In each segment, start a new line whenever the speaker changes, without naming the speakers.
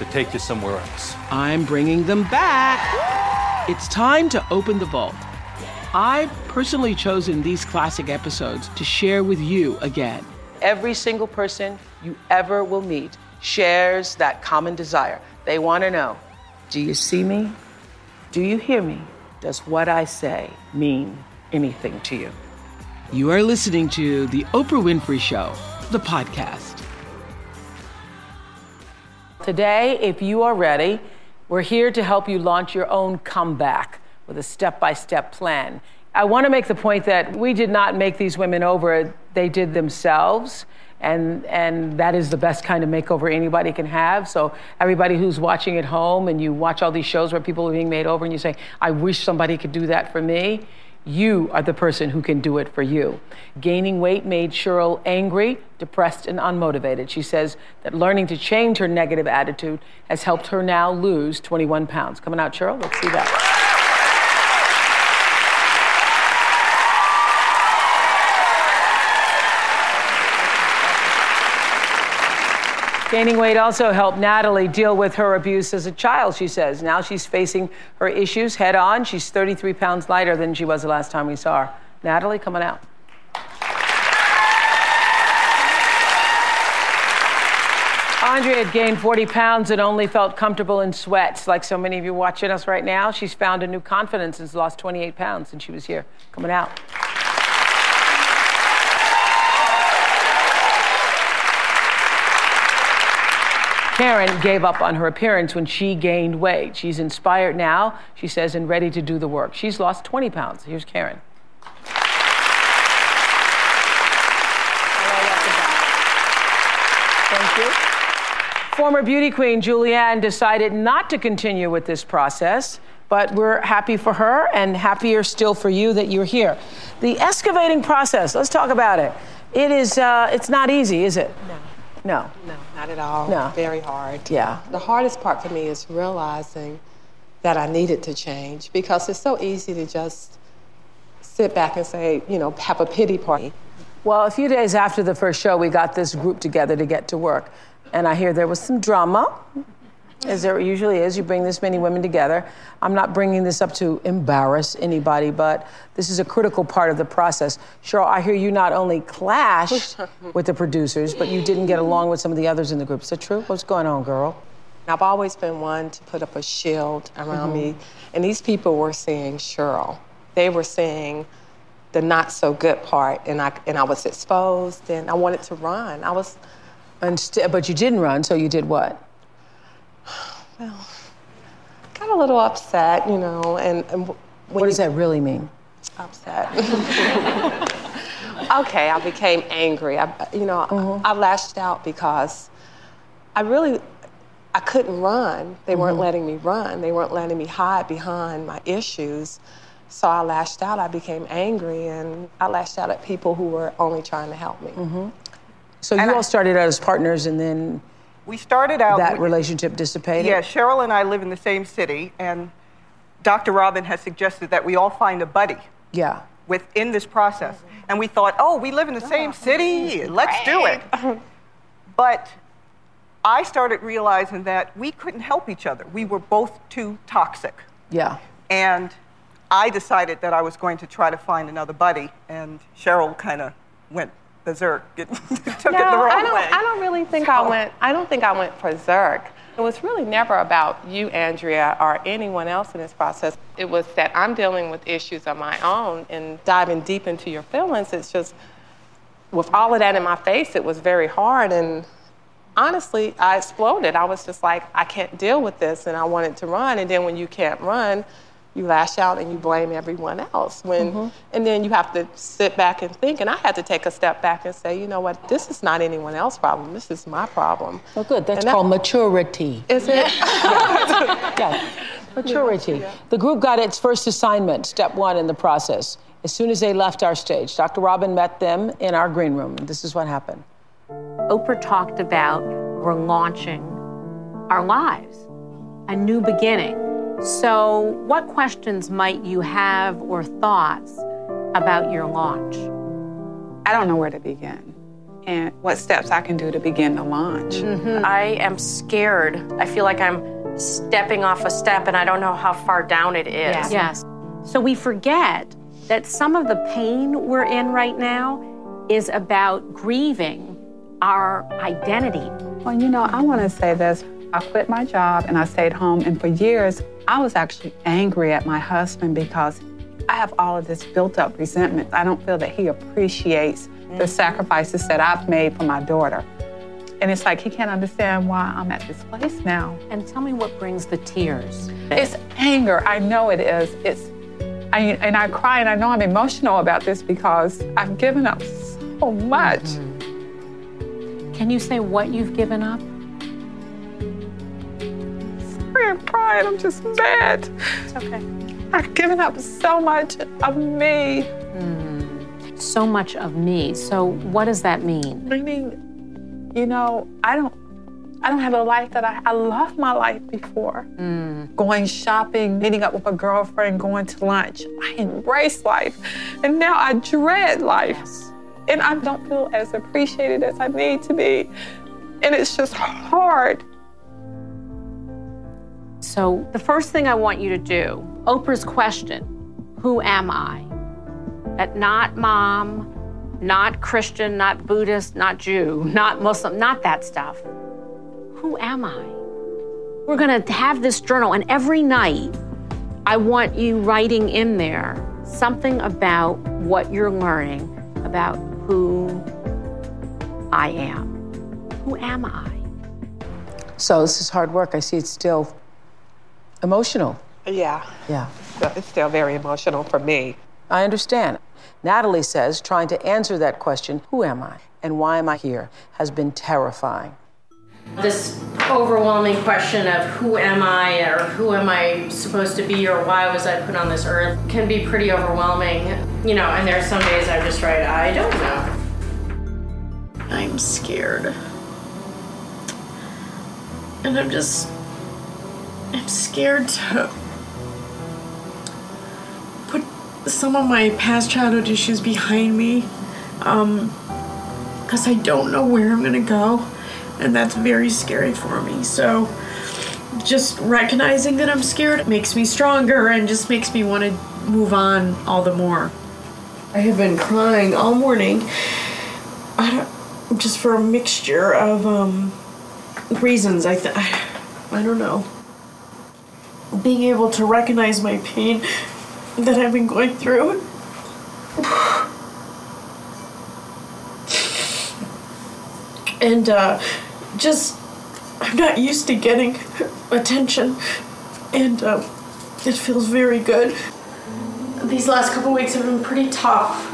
to take you somewhere else.
I'm bringing them back. It's time to open the vault. I've personally chosen these classic episodes to share with you again. Every single person you ever will meet shares that common desire. They want to know Do you see me? Do you hear me? Does what I say mean anything to you? You are listening to The Oprah Winfrey Show, the podcast. Today, if you are ready, we're here to help you launch your own comeback with a step by step plan. I want to make the point that we did not make these women over, they did themselves. And, and that is the best kind of makeover anybody can have. So, everybody who's watching at home and you watch all these shows where people are being made over and you say, I wish somebody could do that for me, you are the person who can do it for you. Gaining weight made Cheryl angry, depressed, and unmotivated. She says that learning to change her negative attitude has helped her now lose 21 pounds. Coming out, Cheryl, let's see that. Gaining weight also helped Natalie deal with her abuse as a child, she says. Now she's facing her issues head on. She's 33 pounds lighter than she was the last time we saw her. Natalie, coming out. Andrea had gained 40 pounds and only felt comfortable in sweats. Like so many of you watching us right now, she's found a new confidence and has lost 28 pounds since she was here. Coming out. Karen gave up on her appearance when she gained weight. She's inspired now, she says, and ready to do the work. She's lost 20 pounds. Here's Karen. Thank you. Former beauty queen Julianne decided not to continue with this process, but we're happy for her and happier still for you that you're here. The excavating process, let's talk about it. It is, uh, it's not easy, is it?
No.
No.
No, not at all.
No.
Very hard.
Yeah.
The hardest part for me is realizing that I needed to change because it's so easy to just sit back and say, you know, have a pity party.
Well, a few days after the first show, we got this group together to get to work. And I hear there was some drama, as there usually is. You bring this many women together. I'm not bringing this up to embarrass anybody, but this is a critical part of the process. Cheryl, I hear you not only clashed with the producers, but you didn't get along with some of the others in the group. Is that true? What's going on, girl?
I've always been one to put up a shield around mm-hmm. me, and these people were seeing Cheryl. They were seeing the not so good part, and I and I was exposed, and I wanted to run. I was
And st- but you didn't run, so you did what?
Got a little upset, you know, and, and
What does that really mean?
upset. okay, I became angry. I, you know,
Mm-hmm.
I lashed out because I really, I couldn't run. They weren't
Mm-hmm.
letting me run. They weren't letting me hide behind my issues. So I lashed out. I became angry, and I lashed out at people who were only trying to help me.
Mm-hmm. So you
I-
all started out as partners, and then
We started out.
that
with-
relationship dissipated.
Yeah, Cheryl and I live in the same city, and Dr. Robin has suggested that we all find a buddy
Yeah.
within this process. And we thought, oh, we live in the same ah. city, let's do it. But I started realizing that we couldn't help each other. We were both too toxic.
Yeah.
And I decided that I was going to try to find another buddy, and Cheryl kind of went berserk, it, took it the wrong
I don't,
way.
I don't really think I went. I don't think I went berserk. It was really never about you, Andrea, or anyone else in this process. It was that I'm dealing with issues of my own and diving deep into your feelings. It's just with all of that in my face, it was very hard. And honestly, I exploded. I was just like, I can't deal with this, and I wanted to run. And then when you can't run, you lash out and you blame everyone else. When mm-hmm. and then you have to sit back and think. And I had to take a step back and say, you know what? This is not anyone else's problem. This is my problem.
Oh, good. That's
And that-
called maturity.
Is it?
yeah. Maturity. The group got its first assignment, step one in the process. As soon as they left our stage, Dr. Robin met them in our green room. This is what happened.
Oprah talked about we're launching our lives, a new beginning. So, what questions might you have or thoughts about your launch?
I don't know where to begin and what steps I can do to begin the launch.
Mm-hmm. I am scared. I feel like I'm stepping off a step and I don't know how far down it is.
Yes. yes. So we forget that some of the pain we're in right now is about grieving our identity.
Well, you know, I want to say this. I quit my job and I stayed home, and for years, I was actually angry at my husband because I have all of this built up resentment. I don't feel that he appreciates the sacrifices that I've made for my daughter. And it's like he can't understand why I'm at this place now.
And tell me what brings the tears.
It's anger. I know it is. It's I, and I cry and I know I'm emotional about this because I've given up so much.
Mm-hmm. Can you say what you've given up?
I'm crying. I'm just mad.
It's okay.
I've given up so much of me.
Mm. So much of me. So what does that mean?
Meaning, you know, I don't I don't have a life that I, I loved my life before. Mm. Going shopping, meeting up with a girlfriend, going to lunch. I embrace life. And now I dread life. And I don't feel as appreciated as I need to be. And it's just hard.
So, the first thing I want you to do, Oprah's question, who am I? That not mom, not Christian, not Buddhist, not Jew, not Muslim, not that stuff who am I? We're going to have this journal, and every night I want you writing in there something about what you're learning about who I am. Who am I?
So, this is hard work. I see it's still emotional.
Yeah.
Yeah.
It's still very emotional for me.
I understand. Natalie says trying to answer that question, who am I and why am I here, has been terrifying.
This overwhelming question of who am I or who am I supposed to be or why was I put on this earth can be pretty overwhelming. You know, and there are some days I just write, I don't know. I'm scared. And I'm just, I'm scared to put some of my past childhood issues behind me. Um, because I don't know where I'm gonna go and that's very scary for me. So just recognizing that I'm scared makes me stronger and just makes me want to move on all the more. I have been crying all morning. I don't, just for a mixture of um, reasons. I, th- I I don't know. Being able to recognize my pain that I've been going through. and uh, just I'm not used to getting attention, and uh, it feels very good. These last couple weeks have been pretty tough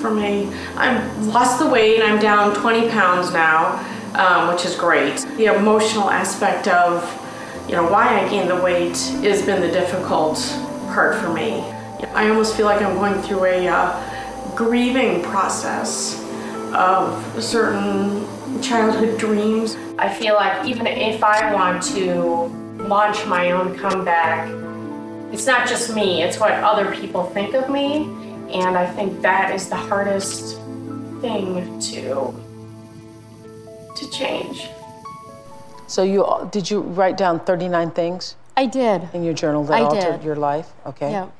for me. I've lost the weight. I'm down 20 pounds now, um, which is great. The emotional aspect of, you know, why I gained the weight has been the difficult part for me. I almost feel like I'm going through a uh, grieving process of certain childhood dreams. I feel like even if I want to launch my own comeback, it's not just me, it's what other people think of me. And I think that is the hardest thing to to change.
So you did you write down 39 things?
I did.
In your journal that
I
altered
did.
your life? Okay.
Yeah.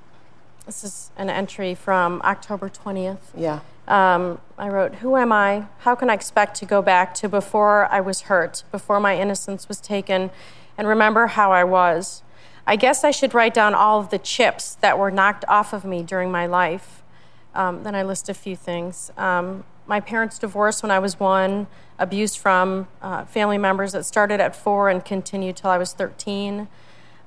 This is an entry from October 20th.
Yeah.
Um, I wrote, Who am I? How can I expect to go back to before I was hurt, before my innocence was taken, and remember how I was? I guess I should write down all of the chips that were knocked off of me during my life. Um, then I list a few things. Um, my parents divorced when I was one, abuse from uh, family members that started at four and continued till I was 13.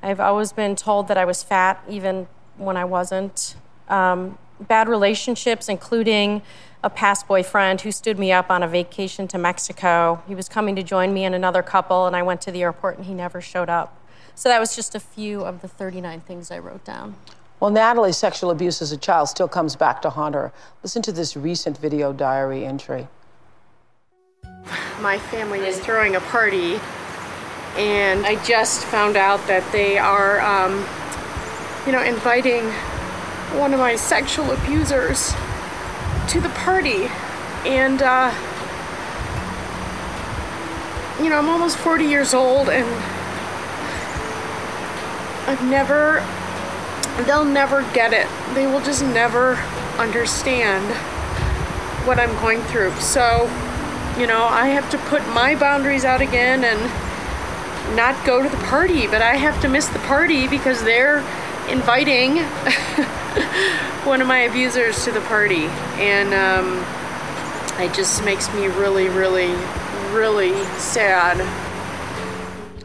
I've always been told that I was fat, even when I wasn't. Um, bad relationships, including a past boyfriend who stood me up on a vacation to Mexico. He was coming to join me and another couple, and I went to the airport and he never showed up. So that was just a few of the 39 things I wrote down.
Well, Natalie's sexual abuse as a child still comes back to haunt her. Listen to this recent video diary entry.
My family is throwing a party, and I just found out that they are, um, you know, inviting one of my sexual abusers to the party. And, uh, you know, I'm almost 40 years old, and I've never, they'll never get it. They will just never understand what I'm going through. So, you know, I have to put my boundaries out again and not go to the party, but I have to miss the party because they're inviting one of my abusers to the party. And um, it just makes me really, really, really sad.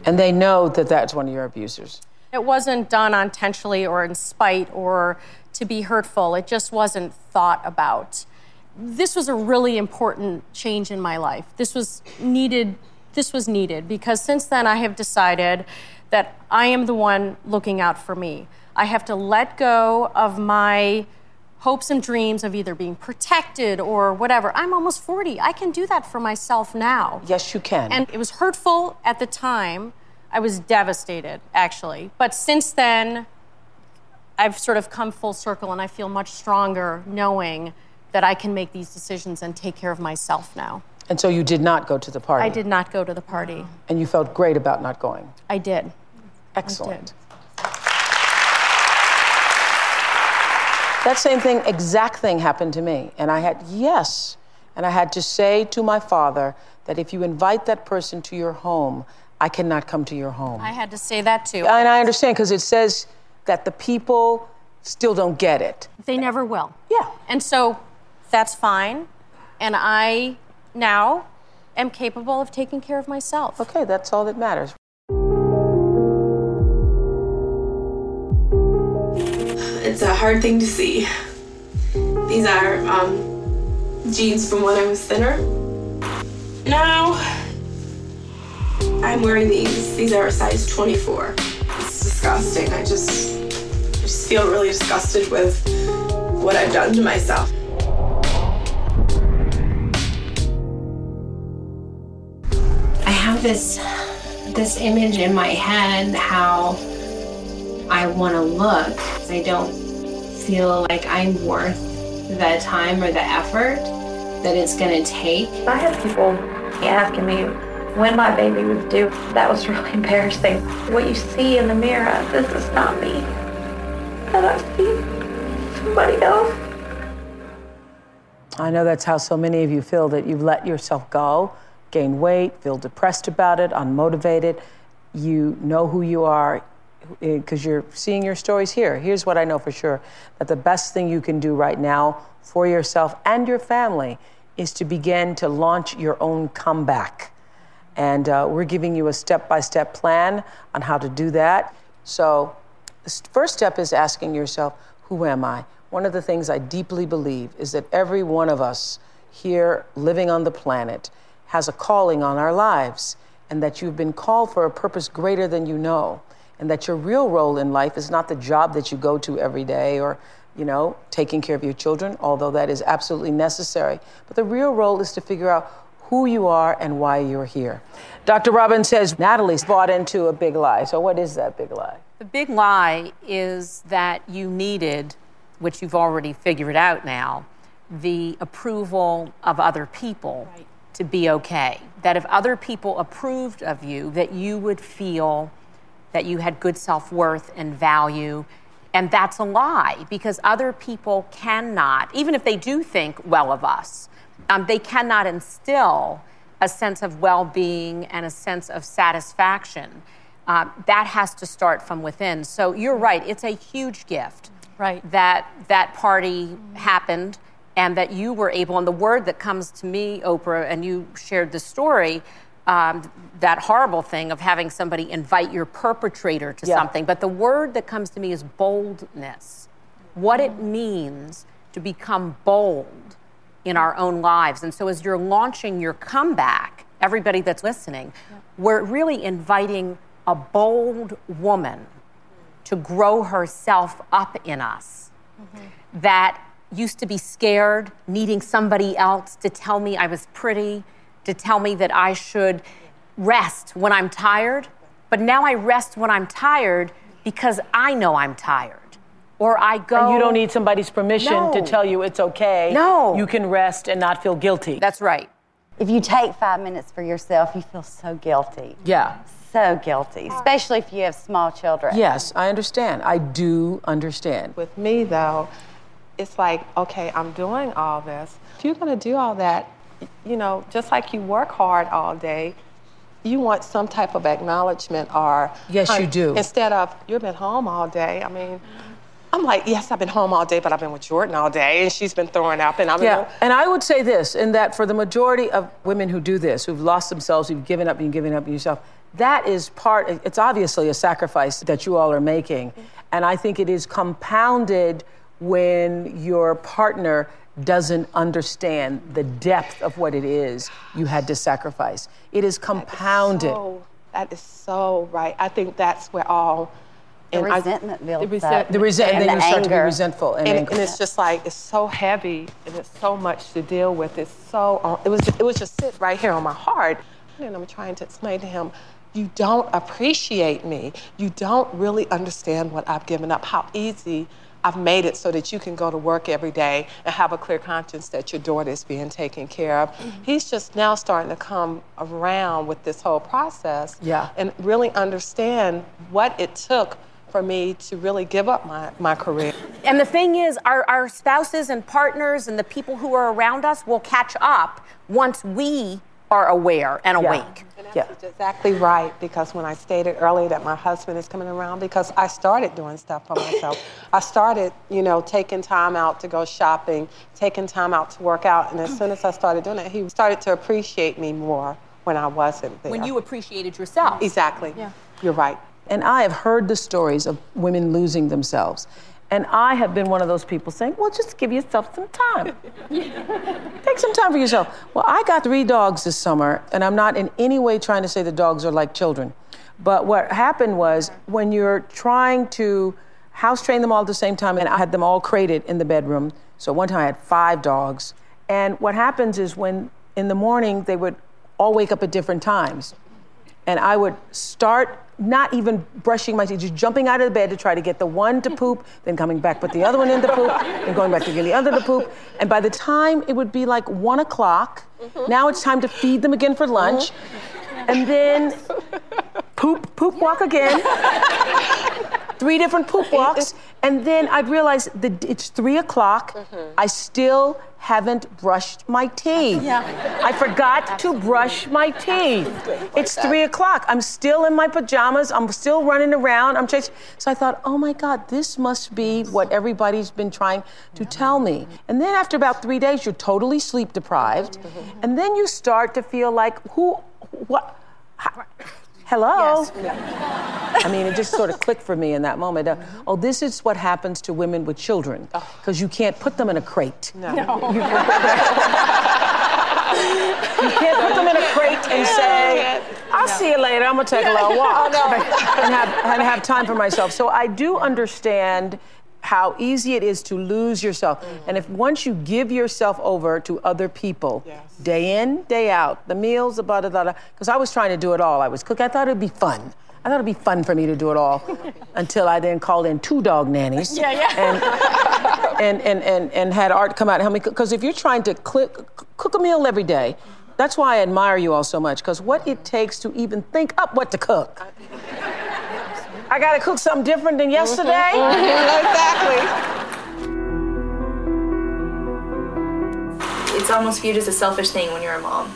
And they know that that's one of your abusers.
It wasn't done intentionally or in spite or to be hurtful. It just wasn't thought about. This was a really important change in my life. This was needed. This was needed because since then I have decided that I am the one looking out for me. I have to let go of my hopes and dreams of either being protected or whatever. I'm almost 40. I can do that for myself now.
Yes, you can.
And it was hurtful at the time. I was devastated, actually. But since then, I've sort of come full circle and I feel much stronger knowing that I can make these decisions and take care of myself now.
And so you did not go to the party?
I did not go to the party.
And you felt great about not going?
I did.
Excellent. That same thing, exact thing happened to me. And I had, yes. And I had to say to my father that if you invite that person to your home, I cannot come to your home.
I had to say that too.
And I understand because it says that the people still don't get it.
They never will.
Yeah.
And so that's fine. And I now am capable of taking care of myself.
Okay, that's all that matters.
It's a hard thing to see. These are um, jeans from when I was thinner. Now, I'm wearing these. These are a size 24. It's disgusting. I just, I just feel really disgusted with what I've done to myself.
Have this this image in my head how I want to look. I don't feel like I'm worth the time or the effort that it's going to take.
I had people asking me when my baby was due. That was really embarrassing. What you see in the mirror, this is not me. And I see somebody else.
I know that's how so many of you feel that you've let yourself go, gain weight, feel depressed about it, unmotivated. You know who you are because you're seeing your stories here. Here's what I know for sure that the best thing you can do right now for yourself and your family is to begin to launch your own comeback. And uh, we're giving you a step by step plan on how to do that. So, the first step is asking yourself, Who am I? One of the things I deeply believe is that every one of us here living on the planet has a calling on our lives, and that you've been called for a purpose greater than you know, and that your real role in life is not the job that you go to every day or you know, taking care of your children, although that is absolutely necessary. But the real role is to figure out who you are and why you're here. Dr. Robbins says Natalie's bought into a big lie. So, what is that big lie?
The big lie is that you needed, which you've already figured out now, the approval of other people right. To be okay. That if other people approved of you, that you would feel that you had good self worth and value. And that's a lie because other people cannot, even if they do think well of us, um, they cannot instill a sense of well being and a sense of satisfaction. Uh, that has to start from within. So you're right, it's a huge gift.
Right.
That that party happened and that you were able, and the word that comes to me, Oprah, and you shared the story, um, that horrible thing of having somebody invite your perpetrator to
Yeah.
something. But the word that comes to me is boldness. What it means to become bold in our own lives. And so as you're launching your comeback, everybody that's listening, we're really inviting a bold woman to grow herself up in us that used to be scared, needing somebody else to tell me I was pretty, to tell me that I should rest when I'm tired. But now I rest when I'm tired because I know I'm tired. Or I go.
And you don't need somebody's permission to tell you it's okay.
No.
You can rest and not feel guilty.
That's right.
If you take five minutes for yourself, you feel so guilty.
Yeah.
So guilty, especially if you have small children.
Yes, I understand. I do understand.
With me, though, it's like, okay, I'm doing all this. If you're going to do all that, you know, just like you work hard all day, you want some type of acknowledgement or.
Yes, you do.
Instead of, you've been home all day. I mean, I'm like, yes, I've been home all day, but I've been with Jordan all day, and she's been throwing up, and I'm.
Yeah, and I would say this, in that for the majority of women who do this, who've lost themselves, who've given up, you've given up yourself, that is part, it's obviously a sacrifice that you all are making. Mm-hmm. And I think it is compounded when your partner doesn't understand the depth of what it is you had to sacrifice. It is compounded.
So, that is so right. I think that's where all.
The
and I-
resentment builds
the
up.
The resent- and
And
then
the
you start to be
anger.
resentful and,
and, and it's just like it's so heavy and it's so much to deal with. It's so uh, it was just, it was just sit right here on my heart, and I'm trying to explain to him, you don't appreciate me. You don't really understand what I've given up. How easy. I've made it so that you can go to work every day and have a clear conscience that your daughter is being taken care of. Mm-hmm. He's just now starting to come around with this whole process
Yeah.
and really understand what it took for me to really give up my, my career.
And the thing is, our, our spouses and partners and the people who are around us will catch up once we are aware and awake.
Yeah.
That's exactly right. Because when I stated earlier that my husband is coming around, because I started doing stuff for myself. I started, you know, taking time out to go shopping, taking time out to work out. And as soon as I started doing it, he started to appreciate me more when I wasn't there.
When you appreciated yourself.
Exactly.
Yeah.
You're right.
And I have heard the stories of women losing themselves. And I have been one of those people saying, well, just give yourself some time. Take some time for yourself. Well, I got three dogs this summer, and I'm not in any way trying to say the dogs are like children. But what happened was when you're trying to house train them all at the same time, and I had them all crated in the bedroom. So one time I had five dogs. And what happens is when in the morning they would all wake up at different times and I would start not even brushing my teeth, just jumping out of the bed to try to get the one to poop, then coming back, put the other one in the poop, then going back to get the other to poop. And by the time it would be like one o'clock, mm-hmm. now it's time to feed them again for mm-hmm. lunch, and then poop, poop walk again. Three different poop walks, and then I'd realize that it's three o'clock. Mm-hmm. I still haven't brushed my teeth.
Yeah.
I forgot to brush my teeth. It's three o'clock. I'm still in my pajamas. I'm still running around. I'm chasing. So I thought, oh my God, this must be what everybody's been trying to tell me. And then after about three days, you're totally sleep deprived. Mm-hmm. And then you start to feel like, who, what? ha- Hello? I mean, it just sort of clicked for me in that moment. Uh, oh, this is what happens to women with children, because you can't put them in a crate.
No.
You, you can't put them in a crate and say, I'll see you later. I'm gonna take a little walk and, have, and have time for myself. So I do understand how easy it is to lose yourself. Mm-hmm. And if once you give yourself over to other people, day in, day out, the meals, the blah, blah, blah, because I was trying to do it all. I was cooking. I thought it'd be fun. I thought it'd be fun for me to do it all until I then called in two dog nannies.
Yeah, yeah.
And, and, and, and, and had Art come out and help me. Because if you're trying to click, cook a meal every day, that's why I admire you all so much. Because what it takes to even think up what to cook. I gotta cook something different than yesterday.
exactly.
Almost viewed as a selfish thing when you're a mom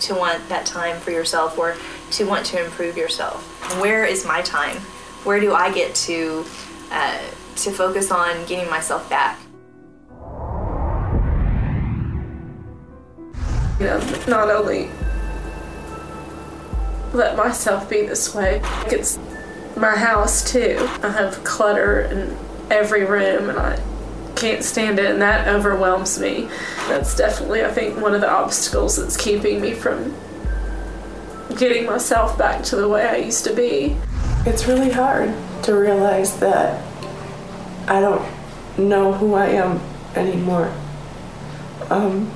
to want that time for yourself or to want to improve yourself. Where is my time? Where do I get to uh, to focus on getting myself back?
You know, not only let myself be this way, it's my house too. I have clutter in every room and I can't stand it and that overwhelms me. That's definitely, I think, one of the obstacles that's keeping me from getting myself back to the way I used to be. It's really hard to realize that I don't know who I am anymore. Um,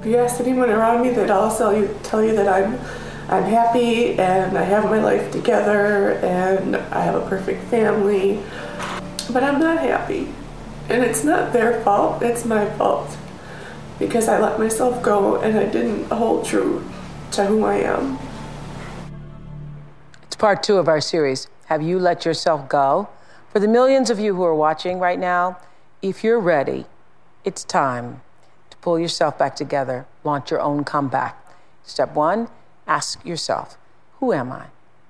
if you ask anyone around me, they'd all tell you, tell you that I'm, I'm happy and I have my life together and I have a perfect family. But I'm not happy. And it's not their fault, it's my fault. Because I let myself go and I didn't hold true to who I am.
It's part two of our series, Have You Let Yourself Go? For the millions of you who are watching right now, if you're ready, it's time to pull yourself back together, launch your own comeback. Step one, ask yourself, Who am I?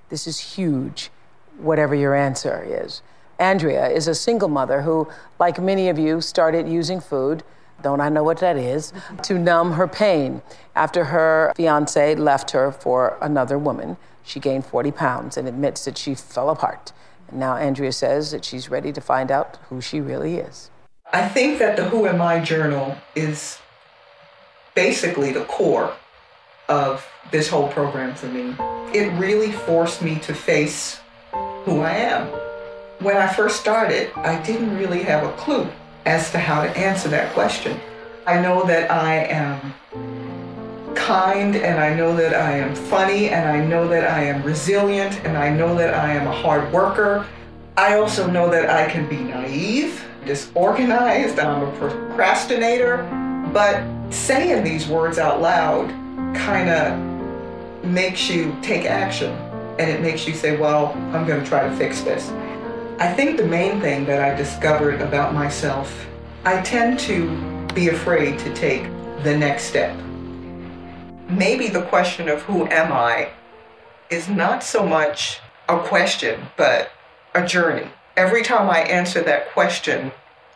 This is huge, whatever your answer is. Andrea is a single mother who, like many of you, started using food. Don't I know what that is? to numb her pain. After her fiance left her for another woman, she gained 40 pounds and admits that she fell apart. Now Andrea says that she's ready to find out who she really is.
I think that the Who Am I journal is basically the core of this whole program for me. It really forced me to face who I am. When I first started, I didn't really have a clue as to how to answer that question. I know that I am kind and I know that I am funny and I know that I am resilient and I know that I am a hard worker. I also know that I can be naive, disorganized, I'm a procrastinator, but saying these words out loud kind of makes you take action and it makes you say, well, I'm going to try to fix this. I think the main thing that I discovered about myself, I tend to be afraid to take the next step. Maybe the question of who am I is not so much a question, but a journey. Every time I answer that question,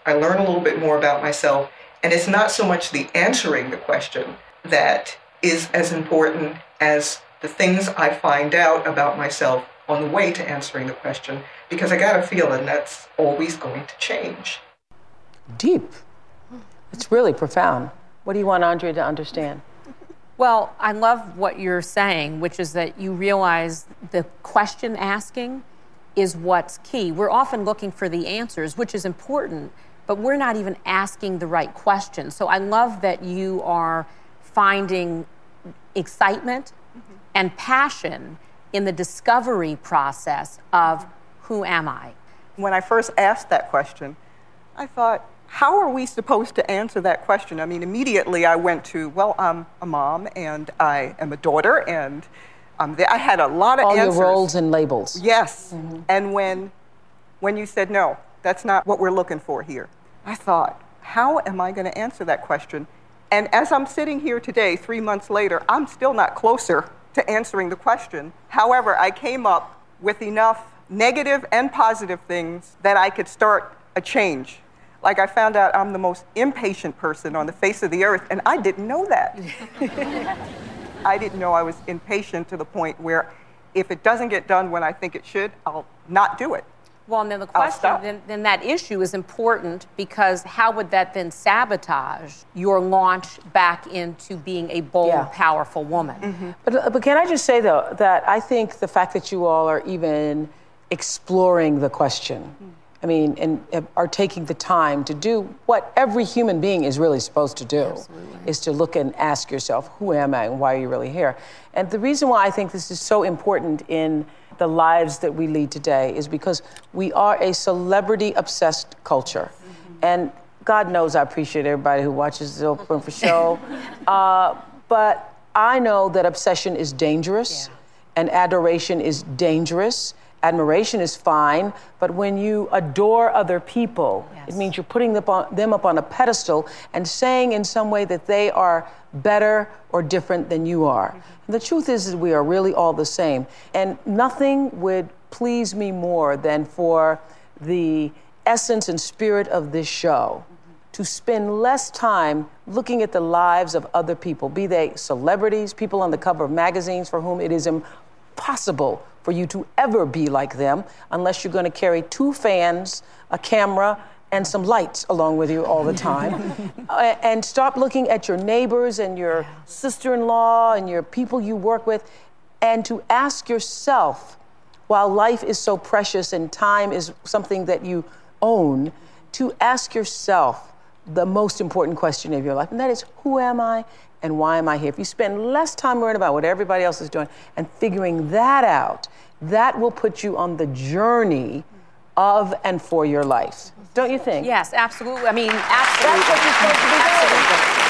I learn a little bit more about myself. And it's not so much the answering the question that is as important as the things I find out about myself on the way to answering the question, because I got a feeling that's always going to change.
Deep. It's really profound. What do you want Andrea to understand?
Well, I love what you're saying, which is that you realize the question asking is what's key. We're often looking for the answers, which is important, but we're not even asking the right questions. So I love that you are finding excitement mm-hmm. and passion in the discovery process of who am I?
When I first asked that question, I thought, how are we supposed to answer that question? I mean, immediately I went to, well, I'm a mom and I am a daughter, and um, I had a lot of
All
answers.
your roles and labels.
Yes. Mm-hmm. And when, when you said, no, that's not what we're looking for here, I thought, how am I going to answer that question? And as I'm sitting here today, three months later, I'm still not closer to answering the question. However, I came up with enough negative and positive things that I could start a change like I found out I'm the most impatient person on the face of the earth, and I didn't know that. I didn't know I was impatient to the point where if it doesn't get done when I think it should, I'll not do it.
Well, and then the question, then, then, that issue is important because how would that then sabotage your launch back into being a bold, yeah. powerful woman?
Mm-hmm. But, but can I just say, though, that I think the fact that you all are even exploring the question. Mm-hmm I mean, and are taking the time to do what every human being is really supposed to do Absolutely. is to look and ask yourself, who am I and why are you really here? And the reason why I think this is so important in the lives that we lead today is because we are a celebrity obsessed culture. Mm-hmm. And God knows I appreciate everybody who watches the Oprah for show. uh, but I know that obsession is dangerous yeah. and adoration is dangerous admiration is fine, but when you adore other people, yes. it means you're putting them, on, them up on a pedestal and saying in some way that they are better or different than you are. Mm-hmm. the truth is, is we are really all the same. And nothing would please me more than for the essence and spirit of this show to spend less time looking at the lives of other people, be they celebrities, people on the cover of magazines for whom it is impossible for you to ever be like them unless you're going to carry two fans, a camera, and some lights along with you all the time. uh, and stop looking at your neighbors and your sister in law and your people you work with, and to ask yourself, while life is so precious and time is something that you own, to ask yourself the most important question of your life, and that is who am I and why am I here? If you spend less time worrying about what everybody else is doing and figuring that out, that will put you on the journey of and for your life. Don't you think?
Yes, absolutely. I mean, absolutely. That's what you're supposed to be doing.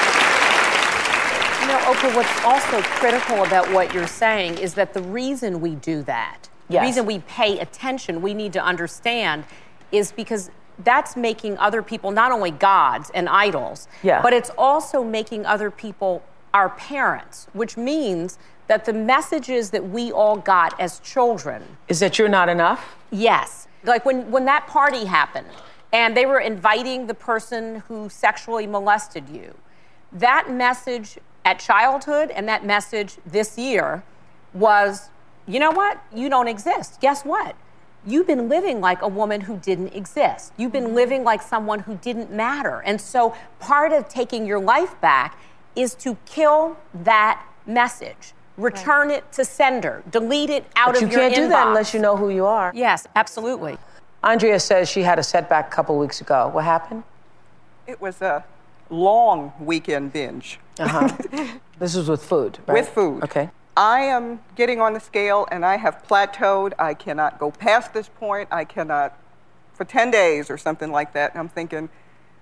You know, Oprah, what's also critical about what you're saying is that the reason we do that, the reason we pay attention, we need to understand, is because that's making other people not only gods and idols,
Yeah.
but it's also making other people our parents, which means that the messages that we all got as children
Is that you're not enough?
Yes. Like when, when that party happened and they were inviting the person who sexually molested you, that message at childhood and that message this year was you know what? You don't exist. Guess what? You've been living like a woman who didn't exist. You've been living like someone who didn't matter. And so part of taking your life back is to kill that message. Return it to sender. Delete it out
but
of
you
your You
can't do that unless you know who you are.
Yes, absolutely.
Andrea says she had a setback a couple weeks ago. What happened?
It was a long weekend binge.
Uh-huh. this was with food, right?
With food.
Okay.
I am getting on the scale and I have plateaued. I cannot go past this point. I cannot, for 10 days or something like that. And I'm thinking,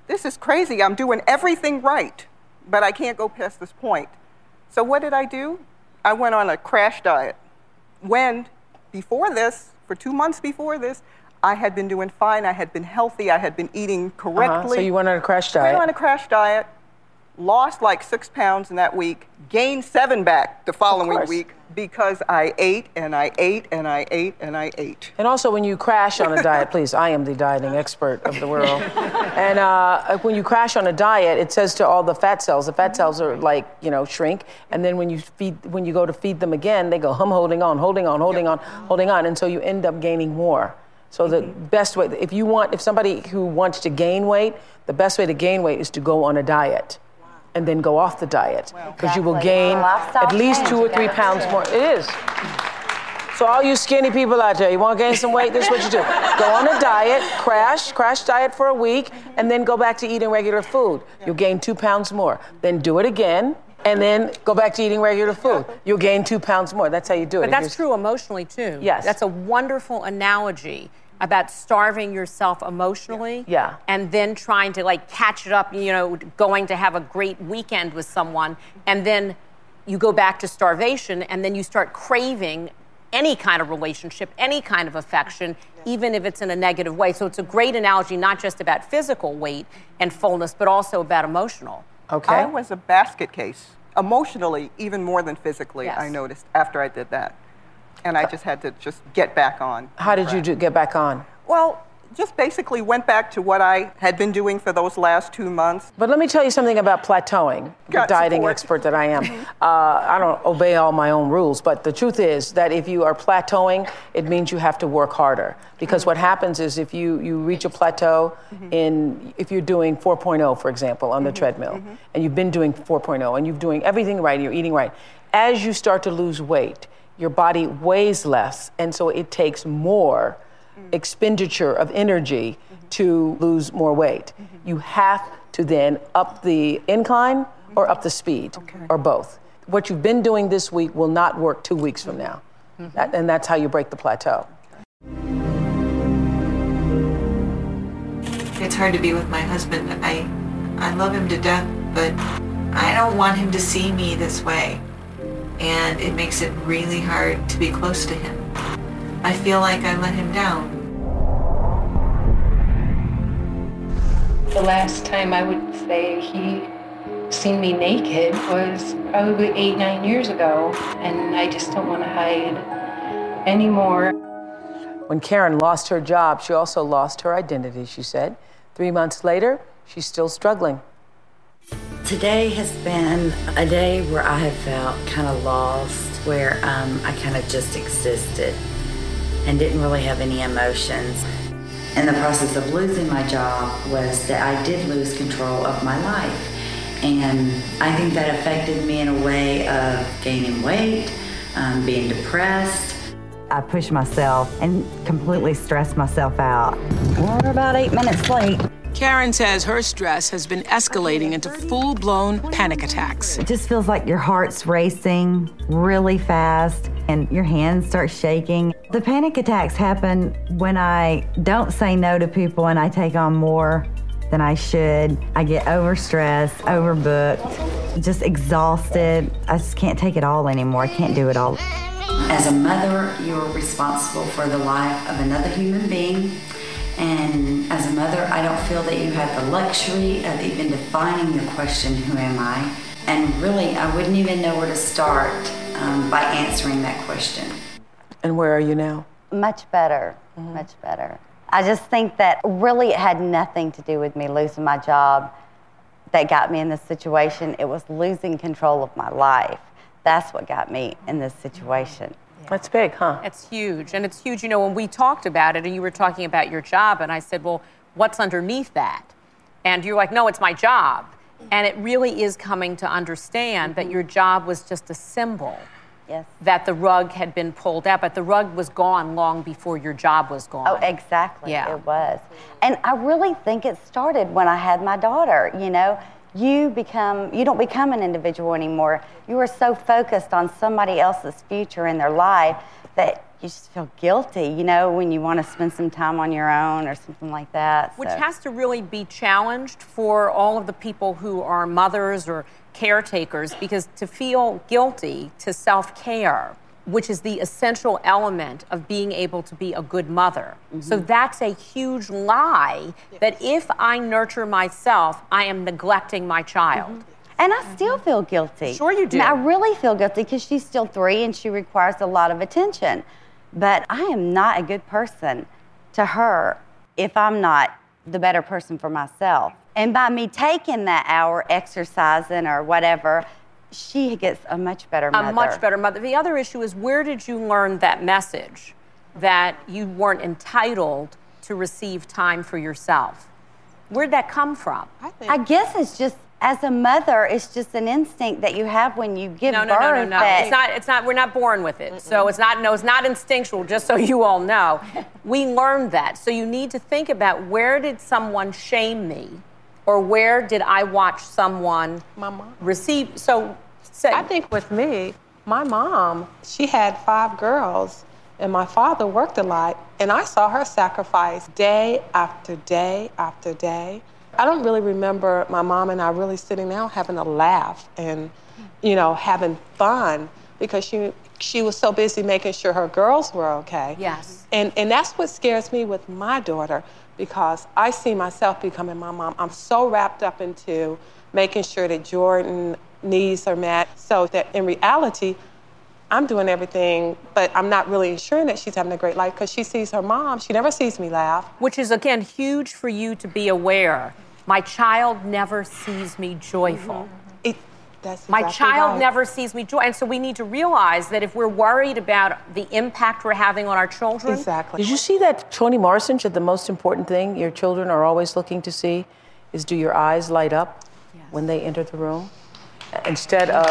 this is crazy. I'm doing everything right, but I can't go past this point. So what did I do? I went on a crash diet. When, before this, for two months before this, I had been doing fine. I had been healthy. I had been eating correctly.
Uh-huh. So you went on a crash diet.
I Went on a crash diet, lost like six pounds in that week, gained seven back the following week because I ate and I ate and I ate and I ate.
And also, when you crash on a diet, please, I am the dieting expert of the world. and uh, when you crash on a diet, it says to all the fat cells, the fat cells are like, you know, shrink. And then when you feed, when you go to feed them again, they go, hum, holding on, holding on, holding on, holding on. And so you end up gaining more. So the best way, if you want, if somebody who wants to gain weight, the best way to gain weight is to go on a diet. And then go off the diet because you will gain
Lifestyle
at least two or three pounds more. It is. So all you skinny people out there, you want to gain some weight? This is what you do: go on a diet, crash, crash diet for a week, and then go back to eating regular food. You'll gain two pounds more. Then do it again, and then go back to eating regular food. You'll gain two pounds more. That's how you do it.
But that's true emotionally too.
Yes.
That's a wonderful analogy about starving yourself emotionally.
Yeah.
And then trying to like catch it up, you know, going to have a great weekend with someone, and then you go back to starvation, and then you start craving any kind of relationship, any kind of affection, even if it's in a negative way. So it's a great analogy, not just about physical weight and fullness, but also about emotional.
okay I was a basket case, emotionally, even more than physically,
Yes.
I noticed after I did that. And I just had to just get back on.
How did you do, get back on?
Well, just basically went back to what I had been doing for those last two months.
But let me tell you something about plateauing, the dieting
support.
expert that I am. Mm-hmm. uh, I don't obey all my own rules, but the truth is that if you are plateauing, it means you have to work harder. Because what happens is if you, you reach a plateau mm-hmm. in, if you're doing 4.0, for example, on the mm-hmm. treadmill, and you've been doing 4.0, and you're doing everything right, and you're eating right, as you start to lose weight, your body weighs less, and so it takes more mm. expenditure of energy mm-hmm. to lose more weight. Mm-hmm. You have to then up the incline or up the speed or both. What you've been doing this week will not work two weeks from now. Mm-hmm. That- and that's how you break the plateau.
It's hard to be with my husband. I I love him to death, but I don't want him to see me this way. And it makes it really hard to be close to him. I feel like I let him down.
The last time I would say he seen me naked was probably eight, nine years ago, and I just don't want to hide anymore.
When Karen lost her job, she also lost her identity, she said. Three months later, she's still struggling.
Today has been a day where I have felt kind of lost, where um, I kind of just existed and didn't really have any emotions. in the process of losing my job was that I did lose control of my life. And I think that affected me in a way of gaining weight, um, being depressed.
I pushed myself and completely stressed myself out. We're about eight minutes late.
Karen says her stress has been escalating into full blown panic attacks.
It just feels like your heart's racing really fast and your hands start shaking. The panic attacks happen when I don't say no to people and I take on more than I should. I get overstressed, overbooked, just exhausted. I just can't take it all anymore. I can't do it all.
As a mother, you're responsible for the life of another human being. And as a mother, I don't feel that you have the luxury of even defining the question, Who am I? And really, I wouldn't even know where to start um, by answering that question.
And where are you now?
Much better, much better. I just think that really it had nothing to do with me losing my job that got me in this situation. It was losing control of my life. That's what got me in this situation.
That's big, huh?
It's huge. And it's huge. You know, when we talked about it and you were talking about your job, and I said, well, what's underneath that? And you're like, no, it's my job. And it really is coming to understand that mm-hmm. your job was just a symbol.
Yes.
That the rug had been pulled out, but the rug was gone long before your job was gone.
Oh, exactly.
Yeah.
It was. And I really think it started when I had my daughter, you know. You become you don't become an individual anymore. You are so focused on somebody else's future in their life that you just feel guilty, you know, when you want to spend some time on your own or something like that.
Which
so.
has to really be challenged for all of the people who are mothers or caretakers because to feel guilty to self care, which is the essential element of being able to be a good mother. Mm-hmm. So that's a huge lie that if I nurture myself, I am neglecting my child. Mm-hmm.
And I still mm-hmm. feel guilty.
Sure you do.
I, I really feel guilty because she's still three and she requires a lot of attention. But I am not a good person to her if I'm not the better person for myself. And by me taking that hour exercising or whatever, she gets a much better mother.
A much better mother. The other issue is where did you learn that message that you weren't entitled to receive time for yourself? Where'd that come from?
I guess it's just as a mother, it's just an instinct that you have when you give
No, no,
birth.
no, no, no.
that-
It's not. It's not. We're not born with it. So it's not. No, it's not instinctual. Just so you all know, we learned that. So you need to think about where did someone shame me, or where did I watch someone
My mom.
receive? So, say,
I think with me, my mom, she had five girls, and my father worked a lot, and I saw her sacrifice day after day after day. I don't really remember my mom and I really sitting down having a laugh and, you know, having fun because she she was so busy making sure her girls were okay.
Yes.
And and that's what scares me with my daughter because I see myself becoming my mom. I'm so wrapped up into making sure that Jordan needs are met so that in reality I'm doing everything, but I'm not really ensuring that she's having a great life because she sees her mom. She never sees me laugh.
which is again huge for you to be aware. My child never sees me joyful.
It, that's
My child
right.
never sees me joy. And so we need to realize that if we're worried about the impact we're having on our children,
Exactly.
Did you see that Toni Morrison said the most important thing your children are always looking to see is do your eyes light up when they enter the room instead of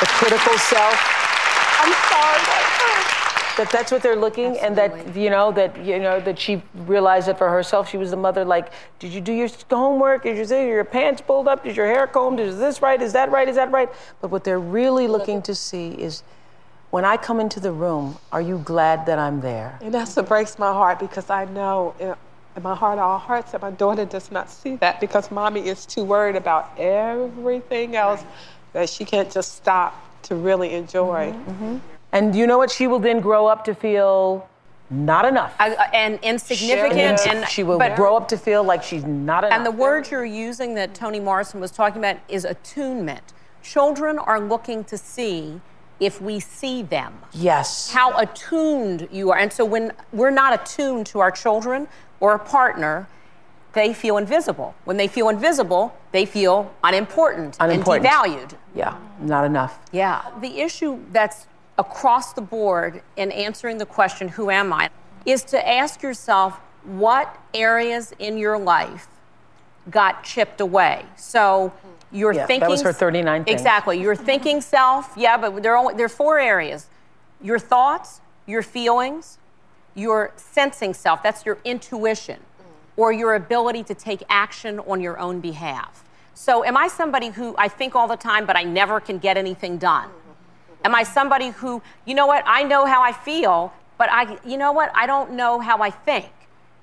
the critical self?
I'm sorry.
That that's what they're looking, and that you know that you know that she realized that for herself she was the mother. Like, did you do your homework? Did you say your pants pulled up? Did your hair combed? Is this right? Is that right? Is that right? But what they're really looking to see is, when I come into the room, are you glad that I'm there?
And that's what breaks my heart because I know in in my heart, all hearts, that my daughter does not see that because mommy is too worried about everything else that she can't just stop to really enjoy. Mm-hmm. Mm-hmm.
And you know what? She will then grow up to feel not enough.
uh, and insignificant, and
she will
but-
grow up to feel like she's not enough.
And the word you're using that Toni Morrison was talking about is attunement. Children are looking to see if we see them.
Yes.
How attuned you are. And so when we're not attuned to our children or a partner, they feel invisible. When they feel invisible, they feel unimportant,
Unimportant.
and devalued.
Yeah, not enough.
Yeah. The issue that's across the board in answering the question, who am I, is to ask yourself, what areas in your life got chipped away. So you're
Yeah, that
thinking
was her 39 things.
Exactly. Your thinking self, yeah, but there are only there are four areas. Your thoughts, your feelings, your sensing self, that's your intuition, or your ability to take action on your own behalf. So am I somebody who I think all the time but I never can get anything done? Am I somebody who, you know what, I know how I feel, but I you know what, I don't know how I think.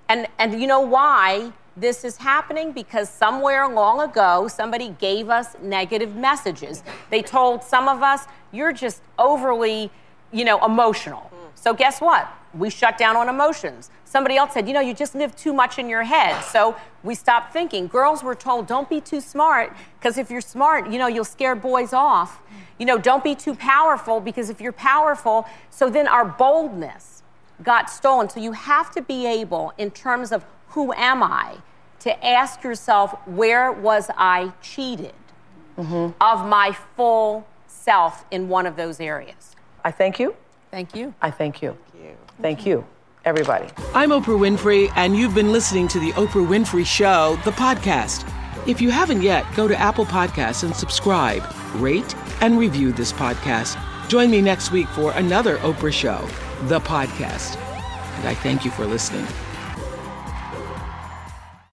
And and you know why this is happening because somewhere long ago somebody gave us negative messages. They told some of us you're just overly, you know, emotional. So guess what? We shut down on emotions. Somebody else said, you know, you just live too much in your head. So we stopped thinking. Girls were told, don't be too smart because if you're smart, you know, you'll scare boys off. You know, don't be too powerful because if you're powerful, so then our boldness got stolen. So you have to be able, in terms of who am I, to ask yourself, where was I cheated mm-hmm. of my full self in one of those areas?
I thank you.
Thank you.
I thank you. thank you. Thank you, everybody.
I'm Oprah Winfrey, and you've been listening to The Oprah Winfrey Show, the podcast. If you haven't yet, go to Apple Podcasts and subscribe, rate, and review this podcast. Join me next week for another Oprah Show, the podcast. And I thank you for listening.